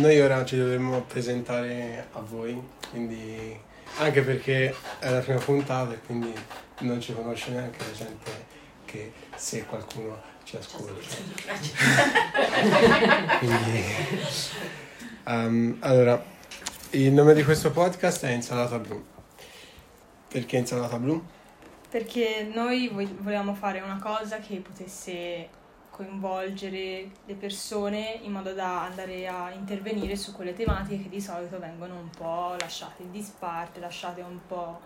noi ora ci dovremmo presentare a voi, quindi anche perché è la prima puntata e quindi non ci conosce neanche la gente che se qualcuno ci ascolta. quindi, um, allora, il nome di questo podcast è Insalata Blu. Perché Insalata Blu? Perché noi volevamo fare una cosa che potesse coinvolgere le persone in modo da andare a intervenire su quelle tematiche che di solito vengono un po' lasciate in disparte, lasciate un po'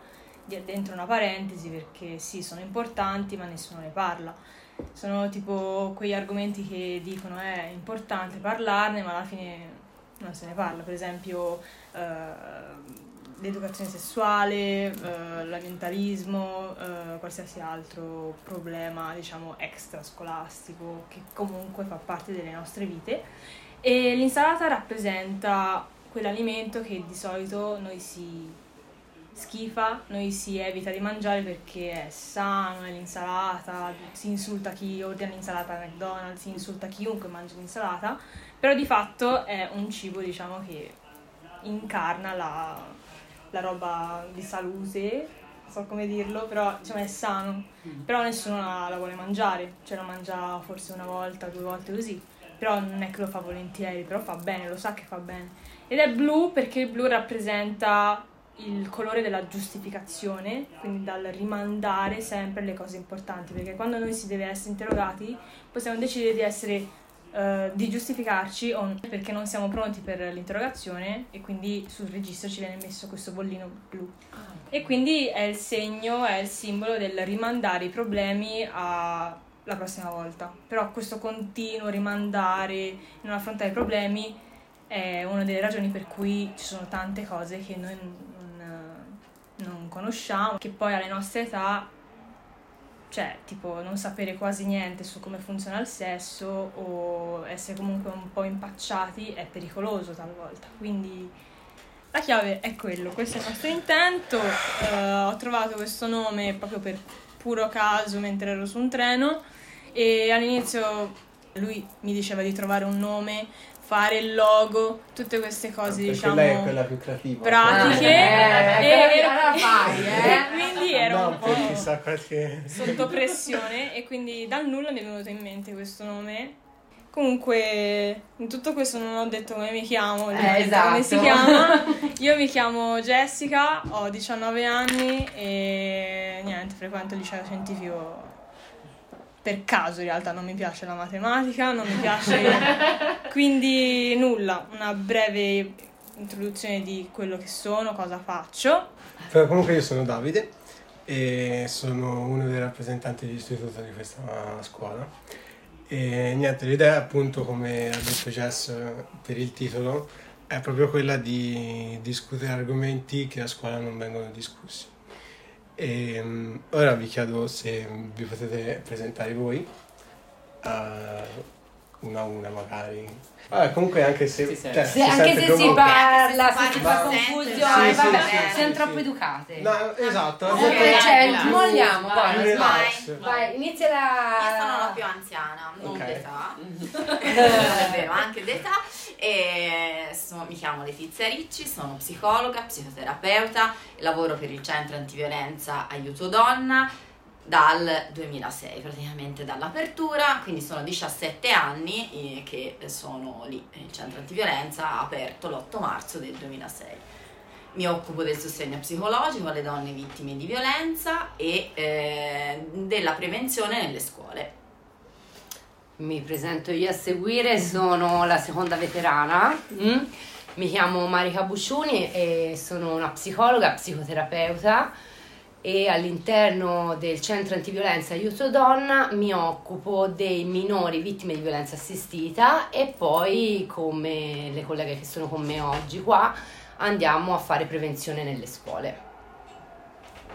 dentro una parentesi perché sì, sono importanti ma nessuno ne parla. Sono tipo quegli argomenti che dicono è importante parlarne ma alla fine non se ne parla. Per esempio... Eh, l'educazione sessuale, eh, l'ambientalismo, eh, qualsiasi altro problema, diciamo, extrascolastico che comunque fa parte delle nostre vite. E l'insalata rappresenta quell'alimento che di solito noi si schifa, noi si evita di mangiare perché è sano, è l'insalata, si insulta chi ordina l'insalata a McDonald's, si insulta chiunque mangia l'insalata, però di fatto è un cibo diciamo che incarna la, la roba di salute, so come dirlo, però diciamo è sano, mm. però nessuno la, la vuole mangiare, cioè la mangia forse una volta, due volte così, però non è che lo fa volentieri, però fa bene, lo sa che fa bene. Ed è blu perché il blu rappresenta il colore della giustificazione, quindi dal rimandare sempre le cose importanti, perché quando noi si deve essere interrogati possiamo decidere di essere uh, di giustificarci perché non siamo pronti per l'interrogazione e quindi sul registro ci viene messo questo bollino blu. E quindi è il segno, è il simbolo del rimandare i problemi alla prossima volta. Però questo continuo rimandare, non affrontare i problemi è una delle ragioni per cui ci sono tante cose che noi non, non conosciamo, che poi alle nostre età cioè tipo non sapere quasi niente su come funziona il sesso o essere comunque un po' impacciati è pericoloso talvolta. Quindi la chiave è quello, questo è il nostro intento. Uh, ho trovato questo nome proprio per puro caso mentre ero su un treno e all'inizio lui mi diceva di trovare un nome fare il logo, tutte queste cose Perché diciamo lei è quella più creativa. pratiche eh, e, eh, e, fai, eh? quindi ero no, un po' chissà qualche... sotto pressione e quindi dal nulla mi è venuto in mente questo nome. Comunque, in tutto questo non ho detto come mi chiamo, eh, esatto. come si chiama. Io mi chiamo Jessica, ho 19 anni e niente, frequento il liceo scientifico per caso in realtà non mi piace la matematica, non mi piace quindi nulla, una breve introduzione di quello che sono, cosa faccio. Però comunque io sono Davide e sono uno dei rappresentanti dell'istituto di questa scuola. E niente, l'idea appunto, come ha detto Jess per il titolo, è proprio quella di discutere argomenti che a scuola non vengono discussi. E um, ora vi chiedo se vi potete presentare voi, uh, una a una magari. Vabbè, comunque anche se, sì, cioè, se anche se si parla, se si fa confusione, sì, vabbè, sì, siamo troppo educate. No, esatto. Okay, cioè, molliamo, vai, vai, vai, inizia la... Io sono la più anziana, non okay. d'età, non è vero, anche d'età, e mi chiamo Letizia Ricci, sono psicologa, psicoterapeuta, lavoro per il centro antiviolenza Aiuto Donna, dal 2006, praticamente dall'apertura, quindi sono 17 anni che sono lì, il centro antiviolenza ha aperto l'8 marzo del 2006. Mi occupo del sostegno psicologico alle donne vittime di violenza e eh, della prevenzione nelle scuole. Mi presento io a seguire, sono la seconda veterana. Mm? Mi chiamo Marica Busciuni e sono una psicologa, psicoterapeuta e all'interno del centro antiviolenza Aiuto Donna mi occupo dei minori vittime di violenza assistita e poi come le colleghe che sono con me oggi qua andiamo a fare prevenzione nelle scuole.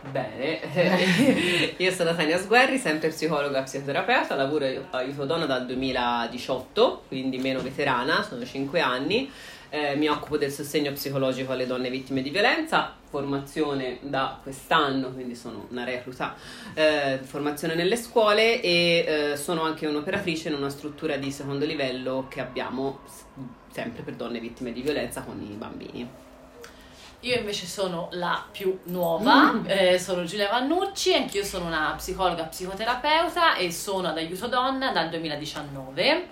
Bene, io sono Tania Sguerri, sempre psicologa e psicoterapeuta, lavoro aiuto donna dal 2018, quindi meno veterana, sono 5 anni. Eh, mi occupo del sostegno psicologico alle donne vittime di violenza, formazione da quest'anno, quindi sono una recluta, eh, formazione nelle scuole e eh, sono anche un'operatrice in una struttura di secondo livello che abbiamo sempre per donne vittime di violenza con i bambini. Io invece sono la più nuova, mm. eh, sono Giulia Vannucci, anch'io sono una psicologa psicoterapeuta e sono ad Aiuto Donna dal 2019.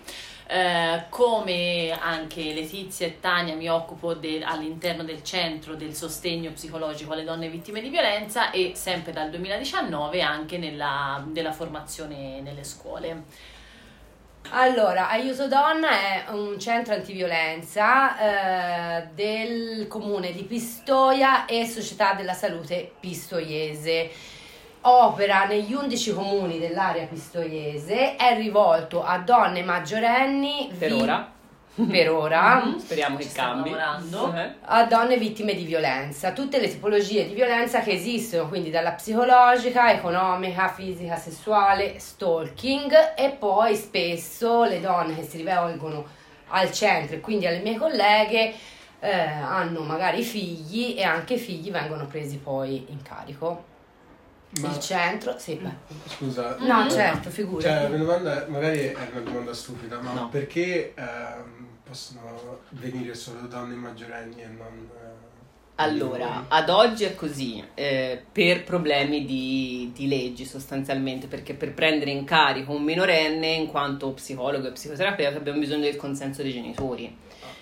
Eh, come anche Letizia e Tania mi occupo de- all'interno del centro del sostegno psicologico alle donne vittime di violenza e sempre dal 2019 anche nella, della formazione nelle scuole. Allora, Aiuto Donna è un centro antiviolenza eh, del comune di Pistoia e Società della Salute Pistoiese. Opera negli 11 comuni dell'area pistoiese, è rivolto a donne maggiorenni per vi- ora per ora. Mm-hmm. Speriamo che cambi. Uh-huh. A donne vittime di violenza. Tutte le tipologie di violenza che esistono, quindi dalla psicologica, economica, fisica, sessuale, stalking e poi spesso le donne che si rivolgono al centro e quindi alle mie colleghe eh, hanno magari figli e anche i figli vengono presi poi in carico. Ma... Il centro, sì. Beh. Scusa. No, mm-hmm. certo, figura. Cioè, la domanda magari è una domanda stupida, ma no. perché ehm, possono venire solo donne maggiorenni e non... Eh, allora, ad oggi è così, eh, per problemi di, di, leggi sostanzialmente, perché per prendere in carico un minorenne, in quanto psicologo e psicoterapeuta, abbiamo bisogno del consenso dei genitori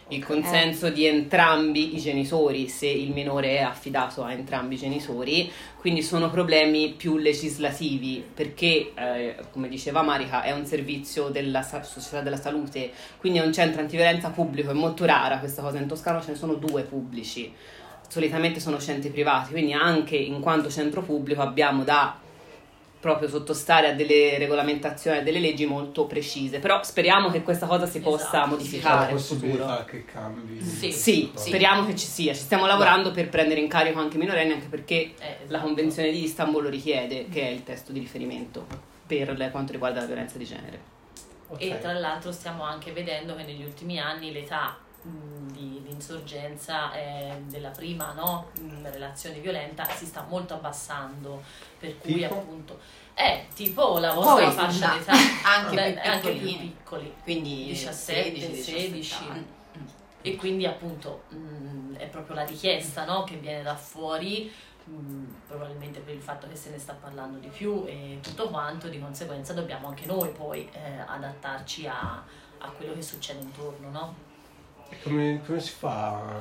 il consenso di entrambi i genitori se il minore è affidato a entrambi i genitori, quindi sono problemi più legislativi perché, eh, come diceva Marica, è un servizio della società della salute, quindi è un centro antiviolenza pubblico, è molto rara questa cosa, in Toscana ce ne sono due pubblici, solitamente sono centri privati, quindi anche in quanto centro pubblico abbiamo da proprio sottostare a delle regolamentazioni, a delle leggi molto precise. Però speriamo che questa cosa si possa esatto, modificare. La possibilità che cambi. Sì, sì, sì, speriamo che ci sia. Ci stiamo lavorando per prendere in carico anche i minorenni, anche perché eh, esatto. la Convenzione di Istanbul lo richiede, che è il testo di riferimento per quanto riguarda la violenza di genere. Okay. E tra l'altro stiamo anche vedendo che negli ultimi anni l'età di, di insorgenza eh, della prima no, relazione violenta si sta molto abbassando per cui tipo? appunto è tipo la vostra Poi, fascia d'età anche, Beh, anche più piccoli quindi 17 16, 16 e quindi appunto mh, è proprio la richiesta no, che viene da fuori mh, probabilmente per il fatto che se ne sta parlando di più e tutto quanto di conseguenza dobbiamo anche noi poi eh, adattarci a, a quello che succede intorno no? Come, come, si fa?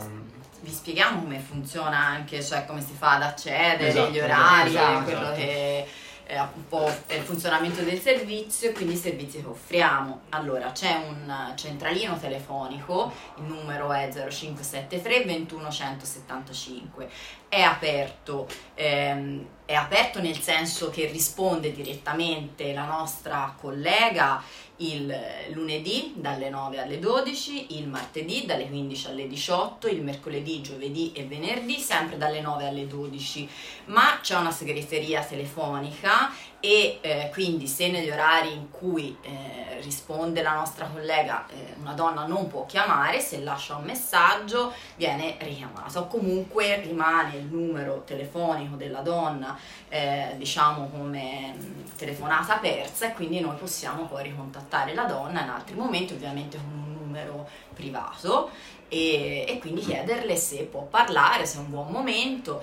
Vi spieghiamo come funziona anche, cioè come si fa ad accedere, esatto, gli orari, esatto, quello esatto. che è un po' il funzionamento del servizio e quindi i servizi che offriamo. Allora, c'è un centralino telefonico, il numero è 0573 21 175. È aperto, ehm, è aperto nel senso che risponde direttamente la nostra collega il lunedì dalle 9 alle 12, il martedì dalle 15 alle 18, il mercoledì, giovedì e venerdì sempre dalle 9 alle 12, ma c'è una segreteria telefonica e eh, quindi se negli orari in cui eh, risponde la nostra collega eh, una donna non può chiamare, se lascia un messaggio viene richiamata o comunque rimane il numero telefonico della donna eh, diciamo come mh, telefonata persa e quindi noi possiamo poi ricontattare la donna in altri momenti ovviamente con un numero privato e, e quindi chiederle se può parlare, se è un buon momento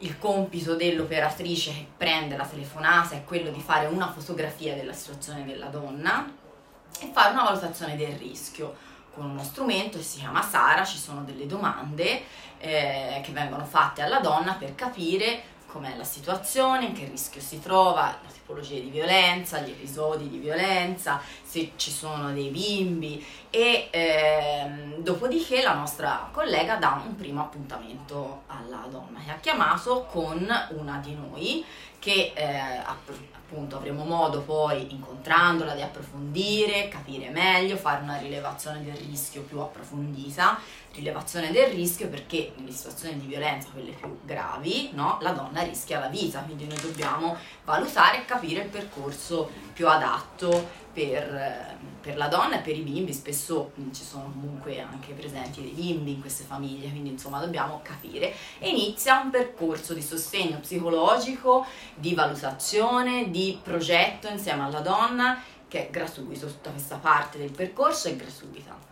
il compito dell'operatrice che prende la telefonata è quello di fare una fotografia della situazione della donna e fare una valutazione del rischio con uno strumento che si chiama Sara, ci sono delle domande eh, che vengono fatte alla donna per capire com'è la situazione, in che rischio si trova, la tipologie di violenza, gli episodi di violenza, se ci sono dei bimbi. E ehm, dopodiché la nostra collega dà un primo appuntamento alla donna che ha chiamato con una di noi che eh, appunto avremo modo poi incontrandola di approfondire, capire meglio, fare una rilevazione del rischio più approfondita rilevazione del rischio perché nelle situazioni di violenza, quelle più gravi, no, la donna rischia la vita, quindi noi dobbiamo valutare e capire il percorso più adatto per, per, la donna e per i bimbi, spesso ci sono comunque anche presenti dei bimbi in queste famiglie, quindi insomma dobbiamo capire. E inizia un percorso di sostegno psicologico, di valutazione, di progetto insieme alla donna che è gratuito, tutta questa parte del percorso è gratuita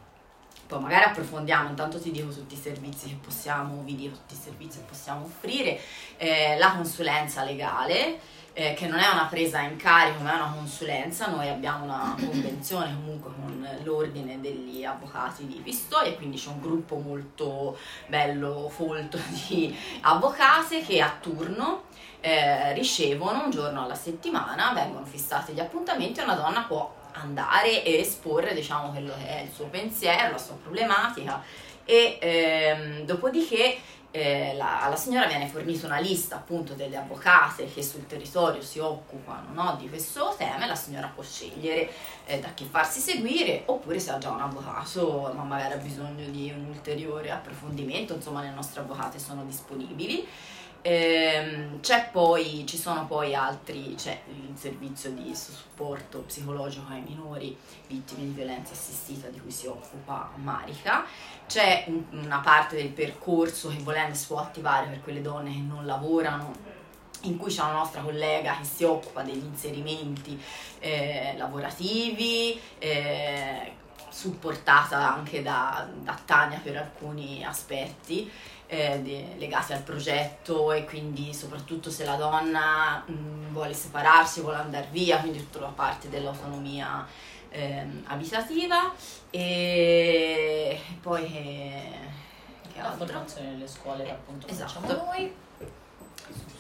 poi magari approfondiamo, intanto ti dico tutti i servizi che possiamo, vi dico tutti i servizi che possiamo offrire, eh, la consulenza legale, eh, che non è una presa in carico ma è una consulenza, noi abbiamo una convenzione comunque con l'ordine degli avvocati di Pistoia quindi c'è un gruppo molto bello, folto di avvocate che a turno eh, ricevono un giorno alla settimana, vengono fissati gli appuntamenti e una donna può andare e esporre diciamo quello che è il suo pensiero, la sua problematica e ehm, dopodiché eh, la, alla signora viene fornita una lista appunto delle avvocate che sul territorio si occupano no, di questo tema e la signora può scegliere eh, da chi farsi seguire oppure se ha già un avvocato ma magari ha bisogno di un ulteriore approfondimento, insomma le nostre avvocate sono disponibili. Ehm, poi, ci sono poi altri, c'è il servizio di supporto psicologico ai minori vittime di violenza assistita di cui si occupa Marica, c'è un, una parte del percorso che volendo si può attivare per quelle donne che non lavorano in cui c'è una nostra collega che si occupa degli inserimenti eh, lavorativi, eh, supportata anche da, da Tania per alcuni aspetti eh, di, legati al progetto e quindi soprattutto se la donna mh, mm, vuole separarsi, vuole andare via, quindi tutta la parte dell'autonomia eh, abitativa. E poi che, che la formazione nelle scuole appunto esatto. facciamo noi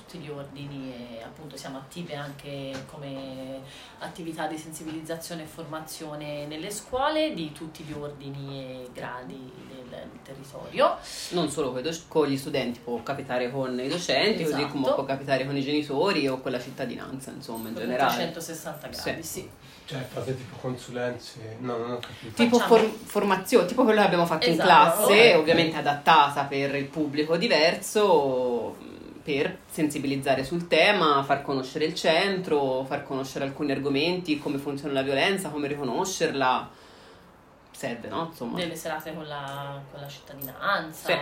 tutti gli ordini e appunto siamo attive anche come attività di sensibilizzazione e formazione nelle scuole di tutti gli ordini e gradi del, del territorio. Non solo con, do- con, gli studenti, può capitare con i docenti, esatto. così come può capitare con i genitori o con la cittadinanza, insomma, in per generale. 360 gradi, sì. sì. Cioè fate tipo consulenze, no, non ho capito. Tipo for- formazione, tipo quello che abbiamo fatto esatto. in classe, okay. ovviamente adattata per il pubblico diverso per sensibilizzare sul tema, far conoscere il centro, far conoscere alcuni argomenti, come funziona la violenza, come riconoscerla. Serve, no? Insomma. Delle serate con la, con la cittadinanza. Sì.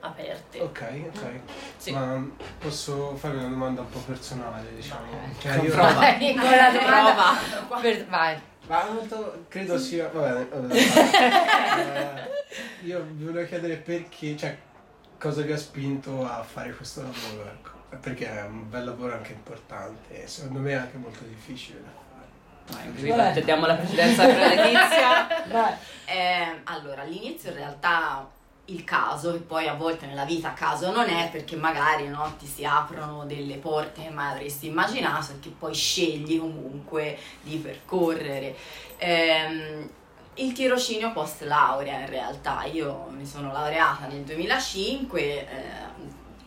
Aperte. Ok, ok. Sì. Ma posso fare una domanda un po' personale, diciamo. Vai. Cioè, io... Prova. Vai, con la domanda. Per... Vai. Ma credo sia. Va bene. uh, io vi volevo chiedere perché, cioè, cosa vi ha spinto a fare questo lavoro, ecco. Perché è un bel lavoro anche importante e secondo me è anche molto difficile da fare. Vai, diamo la precedenza per Letizia. Eh, allora, all'inizio in realtà il caso, che poi a volte nella vita caso non è, perché magari no, ti si aprono delle porte che mai avresti immaginato e che poi scegli comunque di percorrere. Eh, il tirocinio post laurea in realtà, io mi sono laureata nel 2005, eh,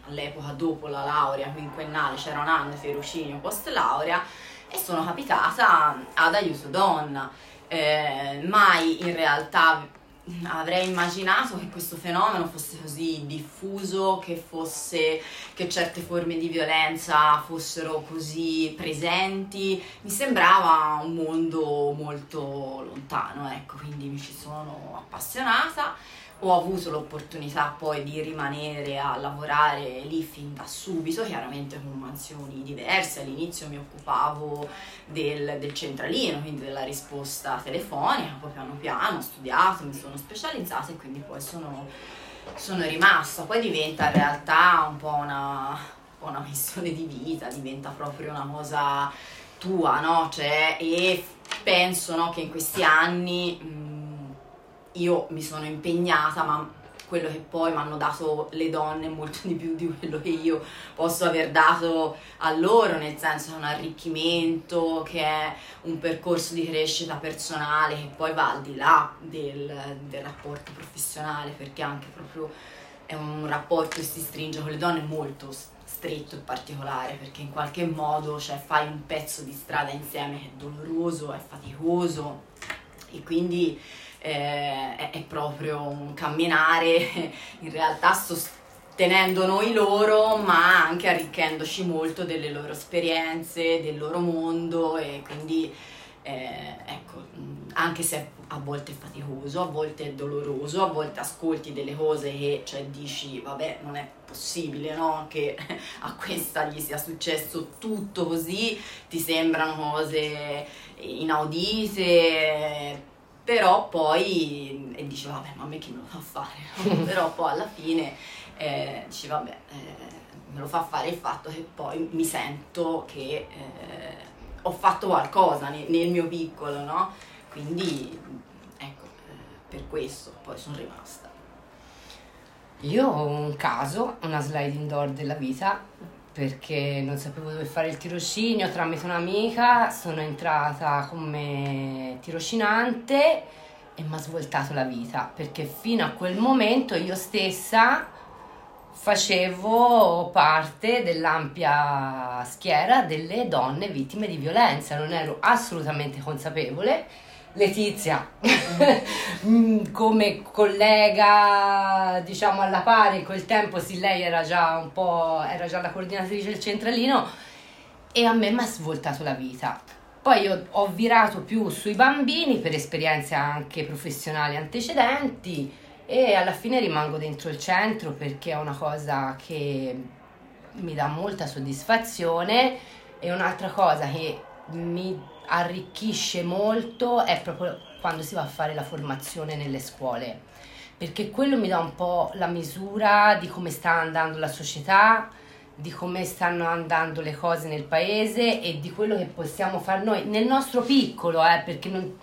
all'epoca dopo la laurea quinquennale c'era un anno di tirocinio post laurea e sono capitata ad aiuto donna, eh, mai in realtà avrei immaginato che questo fenomeno fosse così diffuso, che, fosse, che certe forme di violenza fossero così presenti. Mi sembrava un mondo molto lontano, ecco, quindi mi ci sono appassionata ho avuto l'opportunità poi di rimanere a lavorare lì fin da subito, chiaramente con mansioni diverse. All'inizio mi occupavo del, del centralino, quindi della risposta telefonica, poi piano piano ho studiato, mi sono specializzata e quindi poi sono, sono rimasta. Poi diventa in realtà un po' una, una missione di vita, diventa proprio una cosa tua, no? Cioè, e penso no, che in questi anni... Mh, io mi sono impegnata, ma quello che poi mi hanno dato le donne molto di più di quello che io posso aver dato a loro, nel senso che è un arricchimento, che è un percorso di crescita personale che poi va al di là del, del rapporto professionale, perché anche proprio è un rapporto che si stringe con le donne molto stretto e particolare, perché in qualche modo cioè, fai un pezzo di strada insieme che è doloroso, è faticoso e quindi eh, è, proprio un camminare in realtà sostenendo noi loro ma anche arricchendoci molto delle loro esperienze, del loro mondo e quindi eh, ecco, anche se a volte è faticoso, a volte è doloroso, a volte ascolti delle cose che cioè, dici vabbè non è possibile no? che a questa gli sia successo tutto così, ti sembrano cose inaudite però poi e dici vabbè ma a me chi me lo fa fare? Però poi alla fine eh, dici vabbè eh, me lo fa fare il fatto che poi mi sento che eh, ho fatto qualcosa nel, nel, mio piccolo no? Quindi ecco eh, per questo poi sono rimasta. Io ho un caso una sliding door della vita perché non sapevo dove fare il tirocinio tramite un'amica, sono entrata come tirocinante e mi ha svoltato la vita perché fino a quel momento io stessa facevo parte dell'ampia schiera delle donne vittime di violenza, non ero assolutamente consapevole Letizia. Mm, come collega diciamo alla pari in quel tempo sì lei era già un po' era già la coordinatrice del centralino e a me mi ha svoltato la vita. Poi ho virato più sui bambini per esperienze anche professionali antecedenti e alla fine rimango dentro il centro perché è una cosa che mi dà molta soddisfazione. E un'altra cosa che mi arricchisce molto è proprio quando si va a fare la formazione nelle scuole, perché quello mi dà un po' la misura di come sta andando la società, di come stanno andando le cose nel paese e di quello che possiamo fare noi nel nostro piccolo, eh, perché non,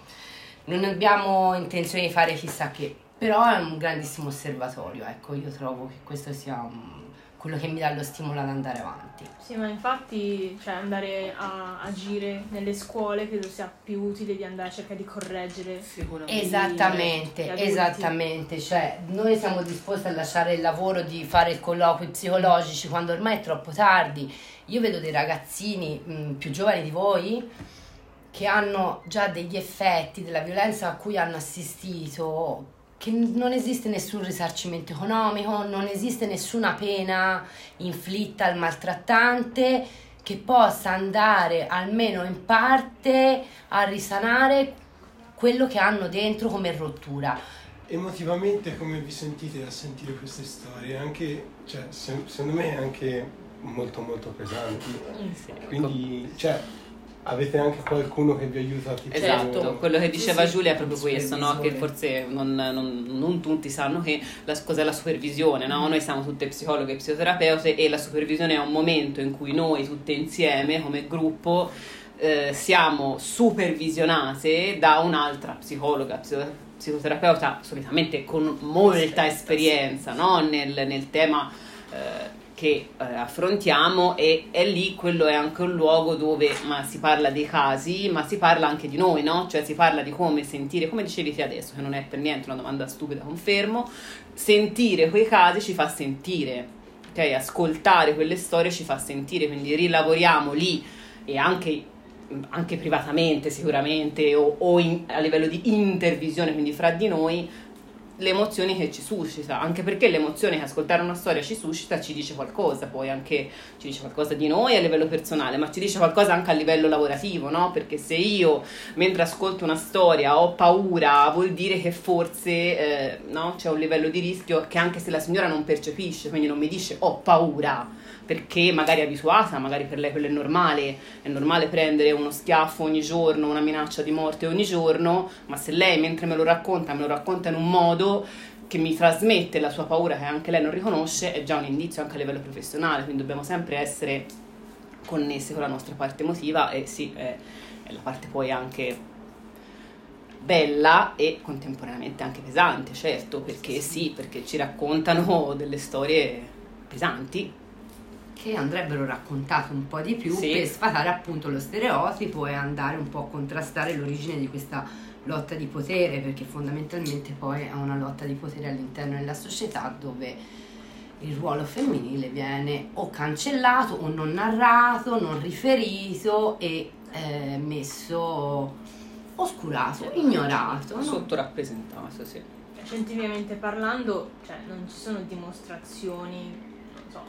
non abbiamo intenzione di fare chissà che, però è un grandissimo osservatorio, ecco, io trovo che questo sia un quello che mi dà lo stimolo ad andare avanti. Sì, ma infatti cioè, andare a agire nelle scuole credo sia più utile di andare a cercare di correggere. Esattamente, esattamente. Cioè, noi siamo disposti a lasciare il lavoro di fare i colloqui psicologici quando ormai è troppo tardi. Io vedo dei ragazzini mh, più giovani di voi che hanno già degli effetti della violenza a cui hanno assistito che non esiste nessun risarcimento economico, non esiste nessuna pena inflitta al maltrattante che possa andare almeno in parte a risanare quello che hanno dentro come rottura. Emotivamente come vi sentite a sentire queste storie? Anche, cioè, secondo me anche molto molto pesanti. Quindi, cioè, avete anche qualcuno che vi aiuta tipo esatto quello che diceva sì, Giulia è proprio questo no? che forse non, non, non, tutti sanno che la, cos'è la supervisione no? noi siamo tutte psicologhe e psicoterapeute e la supervisione è un momento in cui noi tutte insieme come gruppo eh, siamo supervisionate da un'altra psicologa psicoterapeuta solitamente con molta esperienza no? nel, nel tema eh, che eh, affrontiamo e è lì quello è anche un luogo dove ma, si parla dei casi ma si parla anche di noi no? cioè si parla di come sentire come dicevi te adesso che non è per niente una domanda stupida confermo sentire quei casi ci fa sentire ok ascoltare quelle storie ci fa sentire quindi rilavoriamo lì e anche anche privatamente sicuramente o, o in, a livello di intervisione quindi fra di noi le emozioni che ci suscita, anche perché l'emozione che ascoltare una storia ci suscita ci dice qualcosa, poi anche ci dice qualcosa di noi a livello personale, ma ci dice qualcosa anche a livello lavorativo, no? Perché se io mentre ascolto una storia ho paura, vuol dire che forse eh, no? c'è un livello di rischio che anche se la signora non percepisce, quindi non mi dice ho paura, perché magari è abituata, magari per lei quello è normale, è normale prendere uno schiaffo ogni giorno, una minaccia di morte ogni giorno, ma se lei mentre me lo racconta, me lo racconta in un modo che mi trasmette la sua paura che anche lei non riconosce, è già un indizio anche a livello professionale, quindi dobbiamo sempre essere connessi con la nostra parte emotiva e sì, è, è la parte poi anche bella e contemporaneamente anche pesante, certo, perché sì, perché ci raccontano delle storie pesanti. Che andrebbero raccontate un po' di più Sì. per sfatare appunto lo stereotipo e andare un po' a contrastare l'origine di questa lotta di potere, perché fondamentalmente poi è una lotta di potere all'interno della società dove il ruolo femminile viene o cancellato o non narrato, non riferito e eh, messo oscurato, ignorato. no? Sottorappresentato, sì. Scientificamente parlando, cioè, non ci sono dimostrazioni, non so,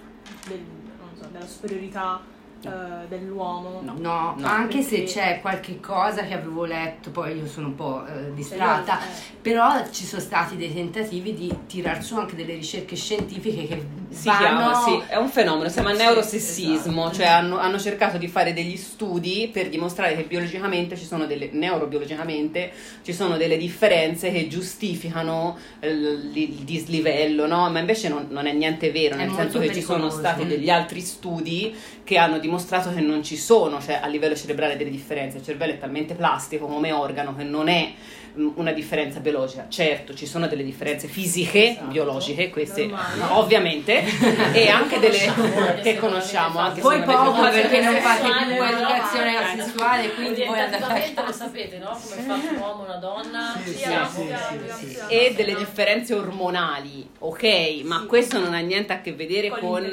del- so, della superiorità eh, dell'uomo. No. No, No. anche se c'è qualche cosa che avevo letto, poi io sono un po' eh, distratta, Eh, però ci sono stati dei tentativi di tirar su anche delle ricerche scientifiche che Si vanno... chiama, sì, è un fenomeno, si chiama Sì, neurosessismo, esatto. cioè hanno, hanno cercato di fare degli studi per dimostrare che biologicamente ci sono delle, neurobiologicamente ci sono delle differenze che giustificano eh, il, il dislivello, no? Ma invece non, non è niente vero, È nel senso che ci sono stati degli altri studi che hanno dimostrato che non ci sono, cioè a livello cerebrale delle differenze, il cervello è talmente plastico come organo che non è una differenza biologica. Certo, ci sono delle differenze fisiche, Esatto. biologiche, queste Normali. ovviamente, e anche delle Conosciamo, che conosciamo, anche non poco perché non fate più educazione sessuale, quindi voi andate a lo sapete, no? Come fa un uomo una donna. Sì, sì, Siamo- sì, siamo- sì, sì, siamo- e delle differenze ormonali, ok, ma Sì. questo non ha niente a che vedere Con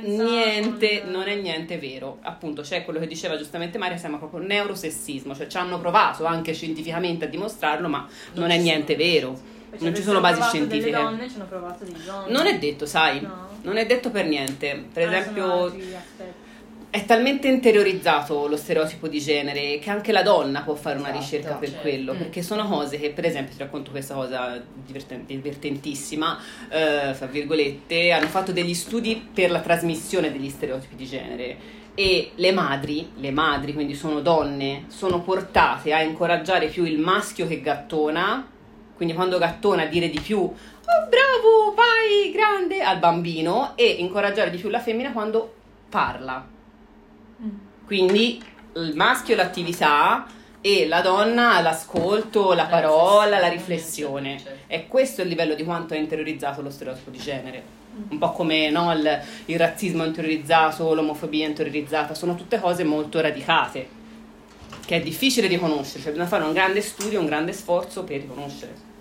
niente, con- non è niente vero. Appunto, c'è quello che diceva giustamente Maria, si chiama proprio neurosessismo, cioè ci hanno provato anche scientificamente a dimostrarlo, ma non è ci niente sono. vero. Cioè, Non ci sono basi scientifiche. Delle donne ci hanno provato degli uomini. Non è detto, sai, No. non è detto per niente. Per Ah, esempio, altri. È talmente interiorizzato lo stereotipo di genere che anche la donna può fare una Esatto, ricerca per certo. quello, Mm. perché sono cose che, per esempio, ti racconto questa cosa diverten- divertentissima, eh, fra virgolette, hanno fatto degli studi per la trasmissione degli stereotipi di genere e le madri, le madri, quindi sono donne, sono portate a incoraggiare più il maschio che gattona, quindi quando gattona dire di più oh bravo, vai, grande al bambino e incoraggiare di più la femmina quando parla. Mm. Quindi il maschio l'attività e la donna l'ascolto, la parola, la riflessione. certo. E questo è il livello di quanto è interiorizzato lo stereotipo di genere. Un po' come no, il, il razzismo interiorizzato, l'omofobia interiorizzata, sono tutte cose molto radicate, che è difficile riconoscere, cioè bisogna fare un grande studio, un grande sforzo per riconoscere.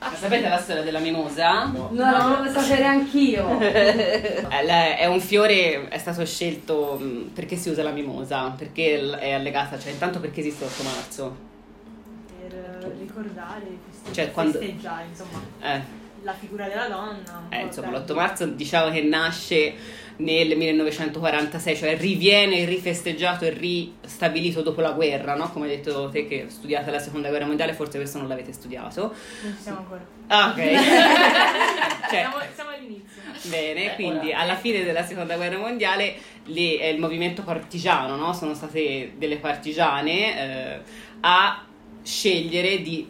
Ma sapete la storia della mimosa? No, la volevo sapere anch'io. Eh, È un fiore, è stato scelto perché si usa la mimosa, perché è allegata, cioè intanto perché esiste l'8 marzo. Per eh, ricordare, feste- Cioè, quando- festeggiare, insomma, Eh, la figura della donna. eh, insomma, per- l'8 marzo diciamo che nasce nel 1946, cioè riviene rifesteggiato e ristabilito dopo la guerra, no? Come hai detto te che studiate la seconda guerra mondiale, forse questo non l'avete studiato. Non ci siamo ancora. Ah, ok. Cioè, siamo, siamo all'inizio. Bene, Eh, quindi ora. alla fine della seconda guerra mondiale lì è il movimento partigiano, no? sono state delle partigiane eh, a scegliere di,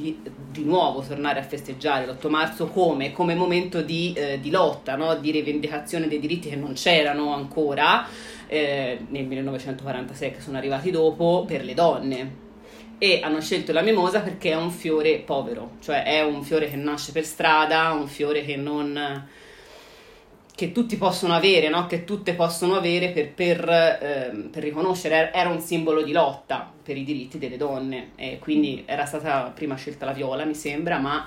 di, di nuovo tornare a festeggiare l'8 marzo come, come momento di, eh, di lotta, no? di rivendicazione dei diritti che non c'erano ancora eh, nel 1946 che sono arrivati dopo per le donne e hanno scelto la mimosa perché è un fiore povero, cioè è un fiore che nasce per strada, un fiore che non che tutti possono avere, no? che tutte possono avere per, per, ehm, per riconoscere, era un simbolo di lotta per i diritti delle donne e quindi era stata prima scelta la viola, mi sembra, ma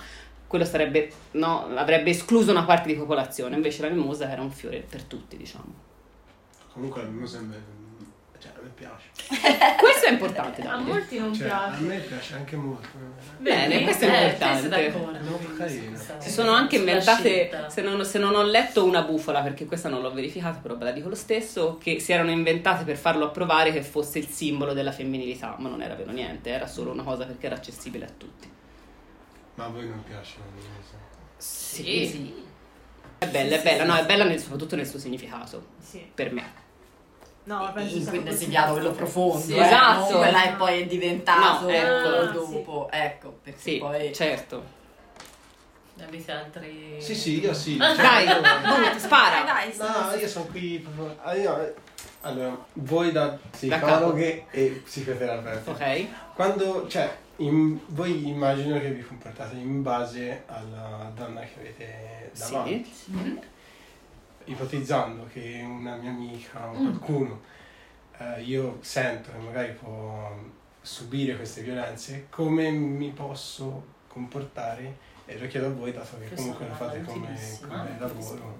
quello sarebbe, no, avrebbe escluso una parte di popolazione, invece la mimosa era un fiore per tutti, diciamo. Comunque la mimosa a me, cioè, a me piace. Questo è importante, A Davide. molti non Cioè, a piace. me piace anche molto. Bene, questo è Eh, importante. Si sono anche inventate, se non, se non ho letto una bufala, perché questa non l'ho verificata, però ve la dico lo stesso, che si erano inventate per farlo approvare che fosse il simbolo della femminilità, ma non era vero niente, era solo una cosa perché era accessibile a tutti. Ma a voi non piace la mimosa? Sì. È bella, è bella, no, è bella nel- soprattutto nel suo significato, Sì. per me. No, penso in cui significato quello profondo, Sì, eh, esatto. non quella che poi è diventato No, ecco. dopo, ecco, perché Sì, poi certo. Avete altri... Sì, sì, io sì. Dai, Cioè, boom, spara! Dai, dai, No, io sono qui proprio... ah, io- Allora, voi da Da psicologhe e psicoterapeuti. Ok? Quando, cioè, in- voi immagino che vi comportate in base alla donna che avete davanti. Sì. Ipotizzando che una mia amica o Mm. qualcuno eh, io sento che magari può subire queste violenze, come mi posso comportare? E lo chiedo a voi, dato che comunque lo fate come, come lavoro.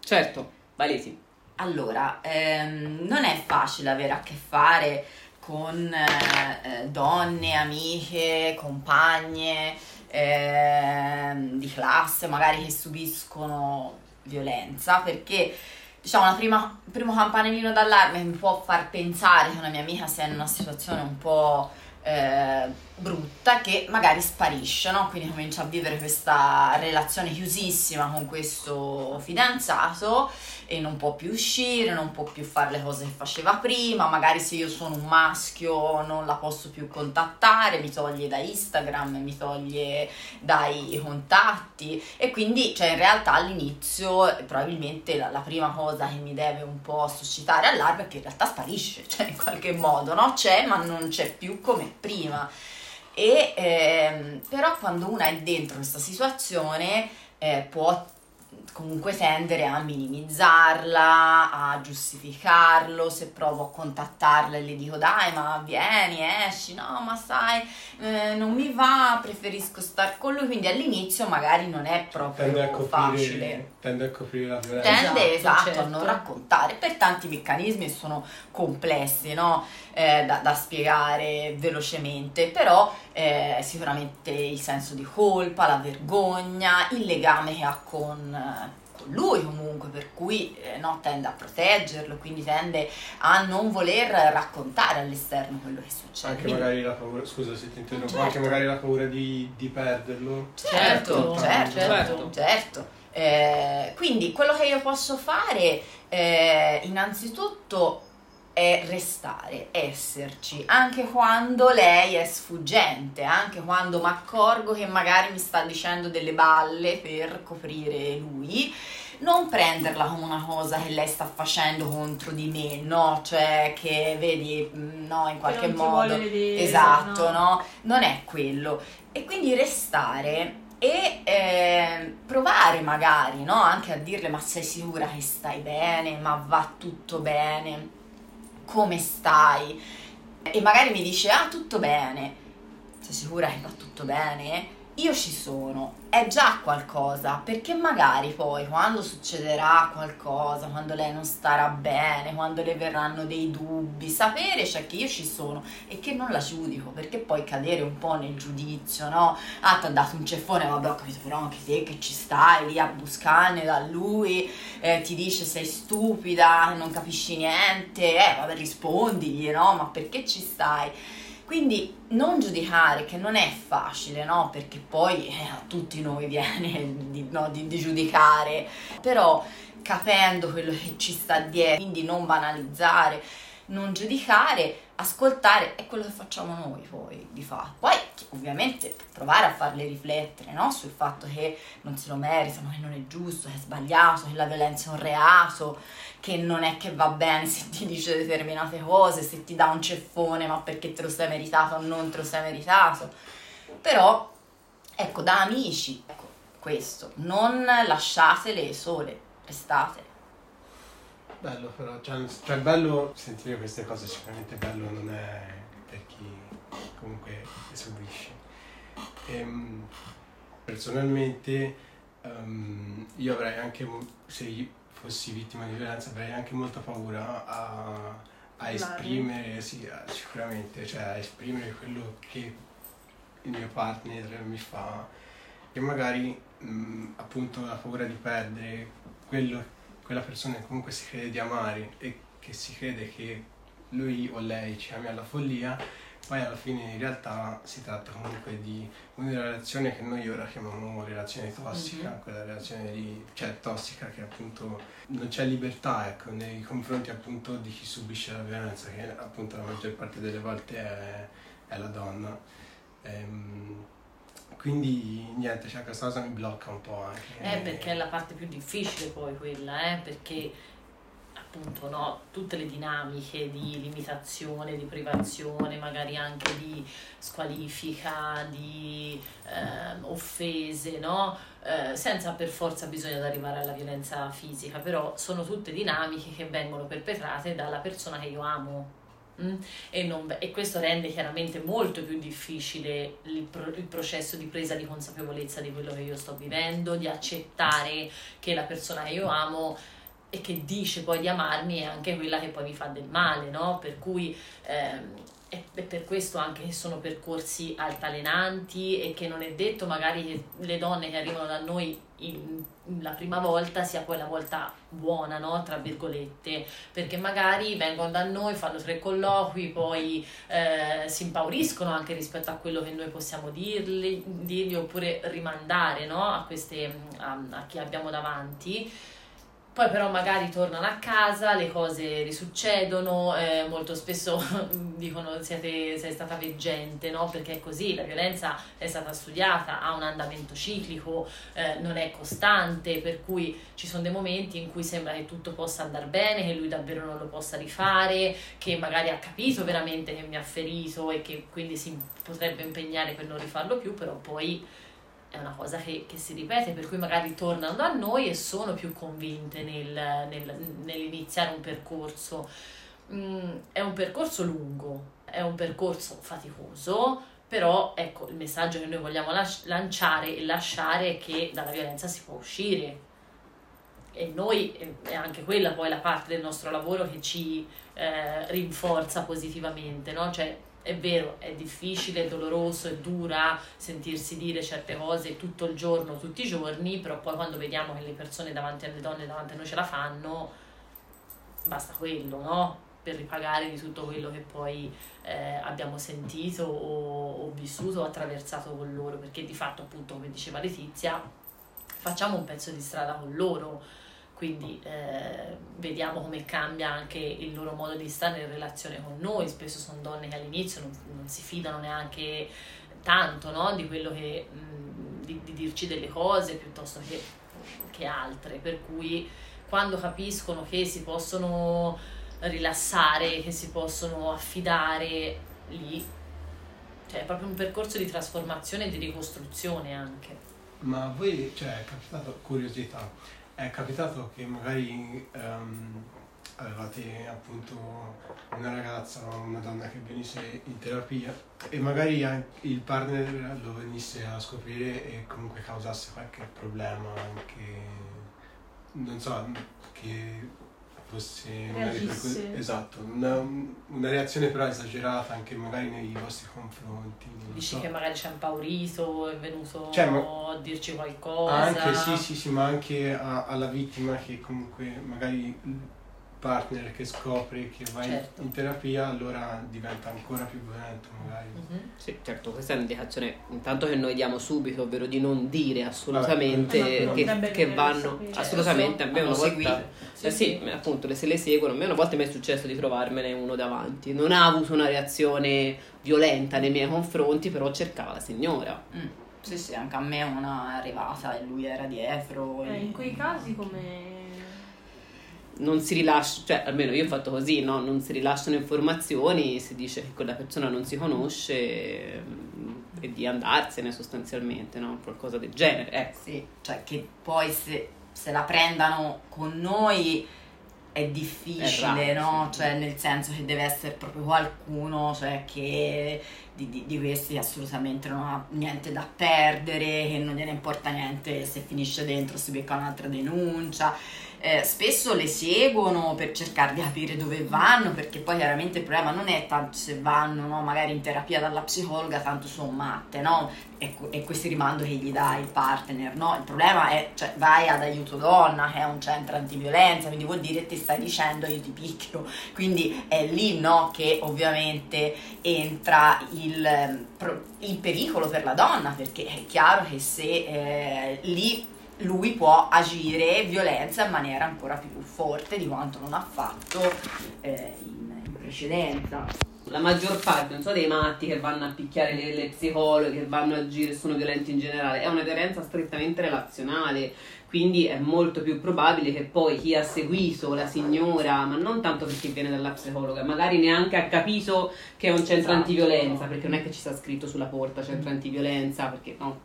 Certo, Valesi. Allora, ehm, non è facile avere a che fare con eh, eh, donne, amiche, compagne ehm, di classe, magari che subiscono violenza, perché diciamo la prima, il primo campanellino d'allarme mi può far pensare che una mia amica sia in una situazione un po' eh, brutta che magari sparisce, no? Quindi comincia a vivere questa relazione chiusissima con questo fidanzato e non può più uscire, non può più fare le cose che faceva prima, magari se io sono un maschio non la posso più contattare, mi toglie da Instagram, mi toglie dai contatti e quindi cioè in realtà all'inizio probabilmente la, la prima cosa che mi deve un po' suscitare allarme è che in realtà sparisce, cioè in qualche modo, no? C'è ma non c'è più come prima. E ehm, però quando una è dentro questa situazione eh, può comunque tendere a minimizzarla, a giustificarlo, se provo a contattarla e le dico dai ma vieni, esci, no ma sai, eh, non mi va, preferisco star con lui, quindi all'inizio magari non è Tende proprio coprire, facile tende a coprire la violenza. tende Esatto, esatto, a non certo. raccontare per tanti meccanismi e sono complessi no? Eh, da, da spiegare velocemente però eh, sicuramente il senso di colpa, la vergogna, il legame che ha con, con lui comunque per cui eh, no, tende a proteggerlo quindi tende a non voler raccontare all'esterno quello che succede Anche Quindi- magari la paura, scusa se ti interrompo, Certo. anche magari la paura di, di perderlo. Certo, Certo, certo, certo. certo. Eh, quindi quello che io posso fare eh, innanzitutto è restare, esserci, anche quando lei è sfuggente, anche quando mi accorgo che magari mi sta dicendo delle balle per coprire lui, non prenderla come una cosa che lei sta facendo contro di me, no? Cioè che vedi, mm, no, in qualche modo... vedere, esatto, no? no? Non è quello. E quindi restare e eh, provare magari, no? Anche a dirle ma sei sicura che stai bene, ma va tutto bene, come stai? E magari mi dice ah tutto bene, sei sicura che va tutto bene? Io ci sono, è già qualcosa, perché magari poi quando succederà qualcosa, quando lei non starà bene, quando le verranno dei dubbi, sapere cioè che io ci sono e che non la giudico, perché poi cadere un po' nel giudizio, no? Ah, ti ha dato un ceffone, vabbè, ho capito, però anche te che ci stai lì a buscarne da lui, eh, ti dice sei stupida, non capisci niente, eh, vabbè, rispondigli, no? Ma perché ci stai? Quindi non giudicare, che non è facile, no? Perché poi eh, a tutti noi viene di, no, di- di giudicare, però capendo quello che ci sta dietro, quindi non banalizzare, non giudicare, ascoltare, è quello che facciamo noi poi di fatto. Poi ovviamente provare a farle riflettere no? sul fatto che non se lo meritano, che non è giusto, che è sbagliato, che la violenza è un reato, che non è che va bene se ti dice determinate cose, se ti dà un ceffone ma perché te lo sei meritato o non te lo sei meritato. Però, ecco, da amici, ecco, questo, non lasciatele sole, restate. Bello però, cioè, cioè bello sentire queste cose, sicuramente bello non è per chi comunque subisce. Ehm, personalmente ehm, io avrei anche, se fossi vittima di violenza, avrei anche molta paura a, a esprimere, sì, a- sicuramente, cioè a esprimere quello che il mio partner mi fa, che magari mh, appunto la paura di perdere quello quella persona che comunque si crede di amare e che si crede che lui o lei ci ami alla follia, poi alla fine in realtà si tratta comunque di una relazione che noi ora chiamiamo relazione tossica, quella relazione di, cioè tossica che appunto non c'è libertà ecco, nei confronti appunto di chi subisce la violenza, che appunto la maggior parte delle volte è, è la donna. Ehm, quindi niente, cioè questa cosa mi blocca un po' anche. Eh, perché è la parte più difficile poi quella, eh, perché appunto no, tutte le dinamiche di limitazione, di privazione, magari anche di squalifica, di eh, offese, no? Eh, senza per forza bisogno di arrivare alla violenza fisica, però sono tutte dinamiche che vengono perpetrate dalla persona che io amo. Mm? E, non, e, questo rende chiaramente molto più difficile il, pro, il, processo di presa di consapevolezza di quello che io sto vivendo, di accettare che la persona che io amo e che dice poi di amarmi è anche quella che poi mi fa del male, no? Per cui ehm, è, per questo anche che sono percorsi altalenanti e che non è detto magari che le donne che arrivano da noi in, in la prima volta sia poi la volta buona, no? Tra virgolette, perché magari vengono da noi, fanno tre colloqui, poi eh, si impauriscono anche rispetto a quello che noi possiamo dirgli, dirgli oppure rimandare, no? A, queste, a, a chi abbiamo davanti poi però magari tornano a casa, le cose risuccedono, eh, molto spesso dicono siete, sei stata veggente, no? Perché è così, la violenza è stata studiata, ha un andamento ciclico, eh, non è costante, per cui ci sono dei momenti in cui sembra che tutto possa andare bene, che lui davvero non lo possa rifare, che magari ha capito veramente che mi ha ferito e che quindi si potrebbe impegnare per non rifarlo più, però poi è una cosa che, che, si ripete, per cui magari tornano da noi e sono più convinte nel, nel, nell'iniziare un percorso. Mm, è un percorso lungo, è un percorso faticoso, però ecco il messaggio che noi vogliamo las- lanciare e lasciare è che dalla violenza si può uscire. E noi, è anche quella poi la parte del nostro lavoro che ci eh, rinforza positivamente, no? Cioè, è vero, è difficile, è doloroso, è dura sentirsi dire certe cose tutto il giorno, tutti i giorni, però poi quando vediamo che le persone davanti alle donne, davanti a noi ce la fanno, basta quello, no? Per ripagare di tutto quello che poi eh, abbiamo sentito o, o vissuto o attraversato con loro, perché di fatto, appunto, come diceva Letizia, facciamo un pezzo di strada con loro quindi eh, vediamo come cambia anche il loro modo di stare in relazione con noi, spesso sono donne che all'inizio non, non si fidano neanche tanto no? di quello che, mh, di, di, dirci delle cose piuttosto che, che altre, per cui quando capiscono che si possono rilassare, che si possono affidare lì, cioè è proprio un percorso di trasformazione e di ricostruzione anche. Ma voi, cioè, è capitato curiosità, è capitato che magari um, avevate appunto una ragazza o una donna che venisse in terapia e magari il partner lo venisse a scoprire e comunque causasse qualche problema anche non so che per que- esatto, una, una, reazione però esagerata anche magari nei vostri confronti. Dici so. che magari ci ha impaurito, è venuto cioè, ma, a dirci qualcosa. Anche sì, sì, sì, ma anche a, alla vittima che comunque magari partner che scopre che va certo. in, terapia, allora diventa ancora più violento magari. Mm-hmm. Sì, certo, questa è un'indicazione intanto che noi diamo subito, ovvero di non dire assolutamente Vabbè, che, che vanno assolutamente, a me una volta sì, eh sì, sì, appunto se le seguono, a me una volta mi è successo di trovarmene uno davanti. Non ha avuto una reazione violenta nei miei confronti, però cercava la signora. Mm. Sì, sì, anche a me una è arrivata e lui era dietro. Eh, e... in quei casi come non si rilascia, cioè almeno io ho fatto così, no? non si rilasciano informazioni, si dice che quella persona non si conosce mm, e di andarsene sostanzialmente, no? qualcosa del genere. Ecco. Sì, cioè che poi se, se la prendano con noi è difficile, è raro, no? Sì. Cioè nel senso che deve essere proprio qualcuno cioè, che di, di, di, questi assolutamente non ha niente da perdere, che non gliene importa niente se finisce dentro, si becca un'altra denuncia eh, spesso le seguono per cercare di capire dove vanno, perché poi chiaramente il problema non è tanto se vanno no, magari in terapia dalla psicologa, tanto sono matte, no? E, e questo rimando che gli dà il partner, no? Il problema è, cioè, vai ad aiuto donna, che è un centro antiviolenza, quindi vuol dire ti stai dicendo io ti picchio, quindi è lì, no, che ovviamente entra il, il pericolo per la donna, perché è chiaro che se eh, lì lui può agire violenza in maniera ancora più forte di quanto non ha fatto eh, in, in, precedenza. la maggior parte, non so, dei matti che vanno a picchiare le, le psicologhe, che vanno a agire, sono violenti in generale, è una violenza strettamente relazionale, quindi è molto più probabile che poi chi ha seguito la signora, ma non tanto perché viene dalla psicologa, magari neanche ha capito che è un centro Esatto. antiviolenza, perché non è che ci sta scritto sulla porta centro antiviolenza, perché no,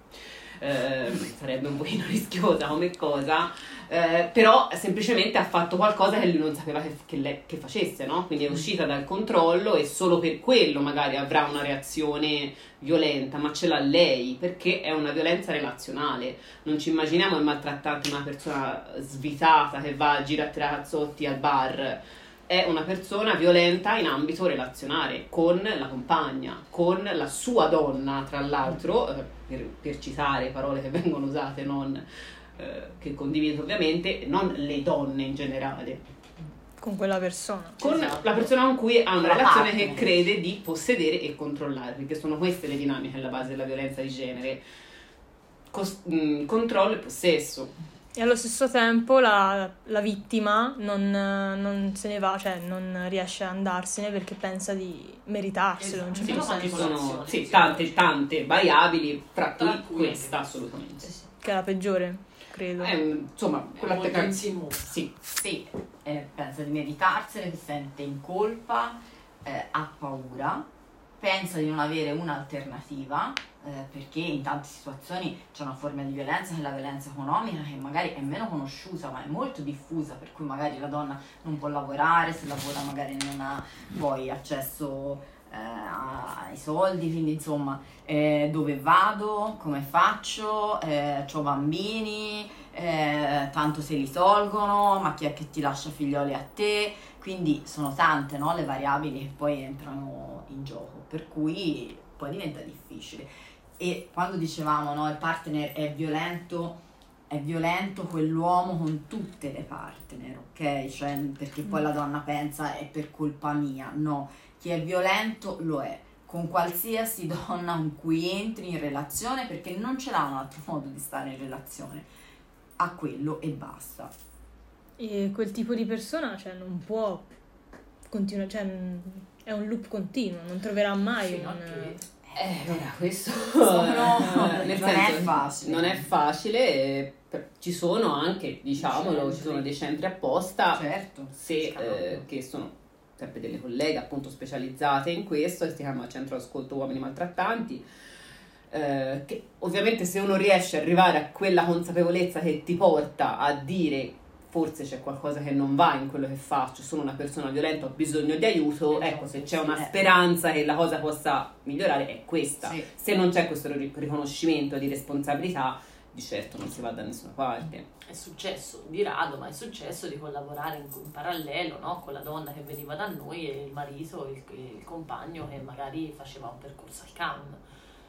eh, sarebbe un pochino rischiosa come cosa, eh, però semplicemente ha fatto qualcosa che lui non sapeva che, che lei- che facesse, no? Quindi è uscita dal controllo e solo per quello magari avrà una reazione violenta, ma ce l'ha lei perché è una violenza relazionale. Non ci immaginiamo il maltrattante una persona svitata che va a girare a tirare cazzotti al bar. È una persona violenta in ambito relazionale con la compagna, con la sua donna, tra l'altro, eh, per, per citare parole che vengono usate, non eh, che condivido ovviamente, non le donne in generale, Con quella persona. con Esatto. la persona con cui ha una La relazione partner. che crede di possedere e controllare, perché sono queste le dinamiche alla base della violenza di genere. Cos- mh, controllo e possesso. E allo stesso tempo la, la vittima non, non se ne va, cioè non riesce a andarsene perché pensa di meritarselo in un Esatto. certo Sono Ci senso. sono sì, sì. tante, tante variabili, fra cui Tra cui- questa assolutamente. Che è la peggiore, credo. È un- insomma, È quella molto tecnica- insimuosa. Sì, Sì, eh, pensa di meritarsene, si sente in colpa, eh, ha paura, pensa di non avere un'alternativa, eh, perché in tante situazioni c'è una forma di violenza che è la violenza economica, che magari è meno conosciuta, ma è molto diffusa, per cui magari la donna non può lavorare, se lavora magari non ha poi accesso eh, ai soldi, quindi insomma eh, dove vado, come faccio, eh, ho bambini, eh, tanto se li tolgono, ma chi è che ti lascia figlioli a te? Quindi sono tante no, le variabili che poi entrano in gioco, per cui poi diventa difficile. E quando dicevamo no, il partner è violento, è violento quell'uomo con tutte le partner, ok? Cioè, perché poi la donna pensa è per colpa mia, no, chi è violento lo è con qualsiasi donna con cui entri in relazione perché non ce l'ha un altro modo di stare in relazione a quello e basta. E quel tipo di persona cioè, non può continuare, cioè è un loop continuo, non troverà mai a un... che- Eh, ora, questo Sono- eh, nel non è senso, facile. Non è facile, eh, per- ci sono anche, diciamolo, ci sono dei centri apposta Certo. se, eh, che sono sempre delle colleghe appunto specializzate in questo, si chiama Centro Ascolto Uomini Maltrattanti. eh, che ovviamente se uno riesce ad arrivare a quella consapevolezza che ti porta a dire forse c'è qualcosa che non va in quello che faccio, sono una persona violenta, ho bisogno di aiuto, ecco se c'è una Eh. speranza che la cosa possa migliorare è questa. Sì. Se non c'è questo ri- riconoscimento di responsabilità, di certo non si va da nessuna parte. È successo di rado, ma è successo di collaborare in, in parallelo no? con la donna che veniva da noi e il marito, il, il compagno che magari faceva un percorso al CAM.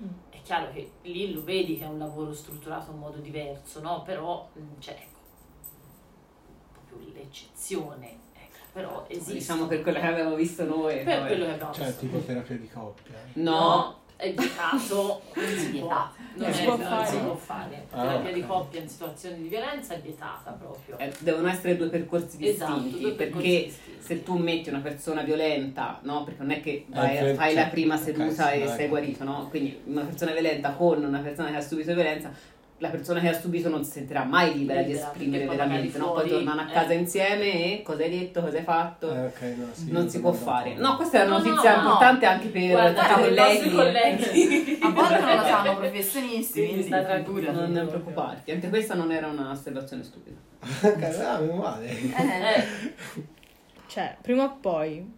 Mm. È chiaro che lì lo vedi che è un lavoro strutturato in modo diverso, no? però ecco, proprio l'eccezione, ecco, però esiste. Diciamo per quello che abbiamo visto noi. per quello che abbiamo Cioè, visto. tipo terapia di coppia. No, è vietato, non si può, Vietato. non, si è- può non fare. si può fare. Ah, terapia ok. di coppia in situazioni di violenza è vietata proprio. eh, devono essere due percorsi Esatto, distinti, due percorsi perché distinti. se tu metti una persona violenta, no? Perché non è che vai, Eh, fai cioè, la prima ok, seduta sì, e sei guarito, no? Quindi una persona violenta con una persona che ha subito violenza, la persona che ha subito non si sentirà mai libera di Libera, esprimere perché poi veramente, no? Poi tornano a eh. casa insieme e cosa hai detto, cosa hai fatto. Eh, ok, no, sì, non si può fare. No, questa è una No, no, notizia no. importante anche per Guarda, i nostri colleghi. colleghi. A volte non lo sanno professionisti, Quindi tranquillo. figurati. Non preoccuparti, anche questa non era una osservazione stupida. Ah, meno male. Eh, Cioè, prima o poi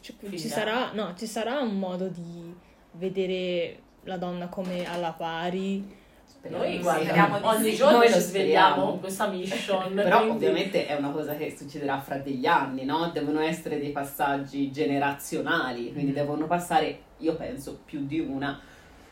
ci, ci sarà, no, ci sarà un modo di vedere la donna come alla pari. Speriamo Noi guarda, ogni giorno Noi ci svegliamo con questa mission. Però quindi- ovviamente è una cosa che succederà fra degli anni, no? Devono essere dei passaggi generazionali, quindi devono passare, io penso, più di una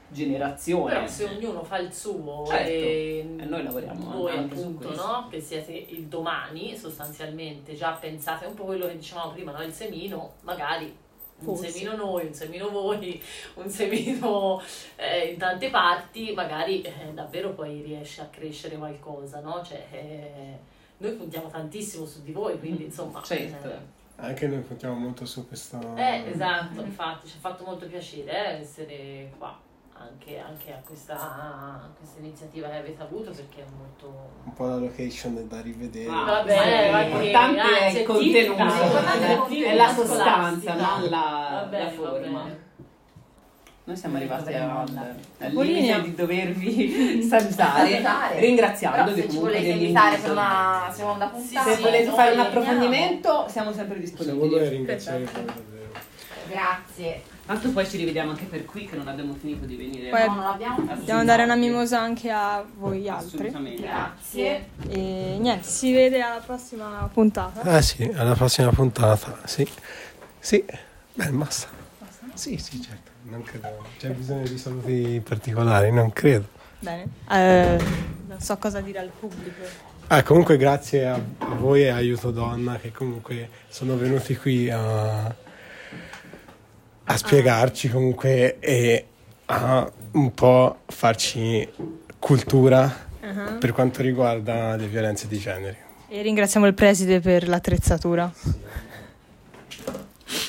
generazione. Però se ognuno fa il suo Certo. e E noi lavoriamo voi appunto, no? Che siete il domani sostanzialmente, già pensate un po' quello che dicevamo prima, no? Il semino, magari un Forse. semino noi, un semino voi, un semino eh, in tante parti, magari eh, davvero poi riesce a crescere qualcosa, no? Cioè, eh, noi puntiamo tantissimo su di voi, quindi insomma... Certo. eh, Anche noi puntiamo molto su questo. Eh, esatto, infatti ci ha fatto molto piacere eh, essere qua. Anche, anche a, questa, a questa iniziativa che avete avuto perché è molto Un po' la location è da rivedere. Ah, Vabbè, sì, ma l'importante che- è il contenuto, è la sostanza, non la, la forma. Noi siamo arrivati al, al limite di dovervi salutare, ringraziandovi se ci volete invitare per una seconda puntata, Se volete fare un approfondimento siamo sempre disponibili. Grazie. Tanto poi ci rivediamo anche per qui che non abbiamo finito di venire. Poi- No, non abbiamo Dobbiamo dare una mimosa anche a voi altri. Assolutamente. Grazie. E niente, si vede alla prossima puntata. Ah sì, alla prossima puntata, sì. Sì, beh, basta. Sì, sì, certo. Non credo. C'è bisogno di saluti particolari, non credo. Bene. Eh, non so cosa dire al pubblico. Ah, comunque grazie a a voi e a Aiuto Donna che comunque sono venuti qui a, a spiegarci comunque e a un po' farci cultura Uh-huh. per quanto riguarda le violenze di genere. E ringraziamo il preside per l'attrezzatura.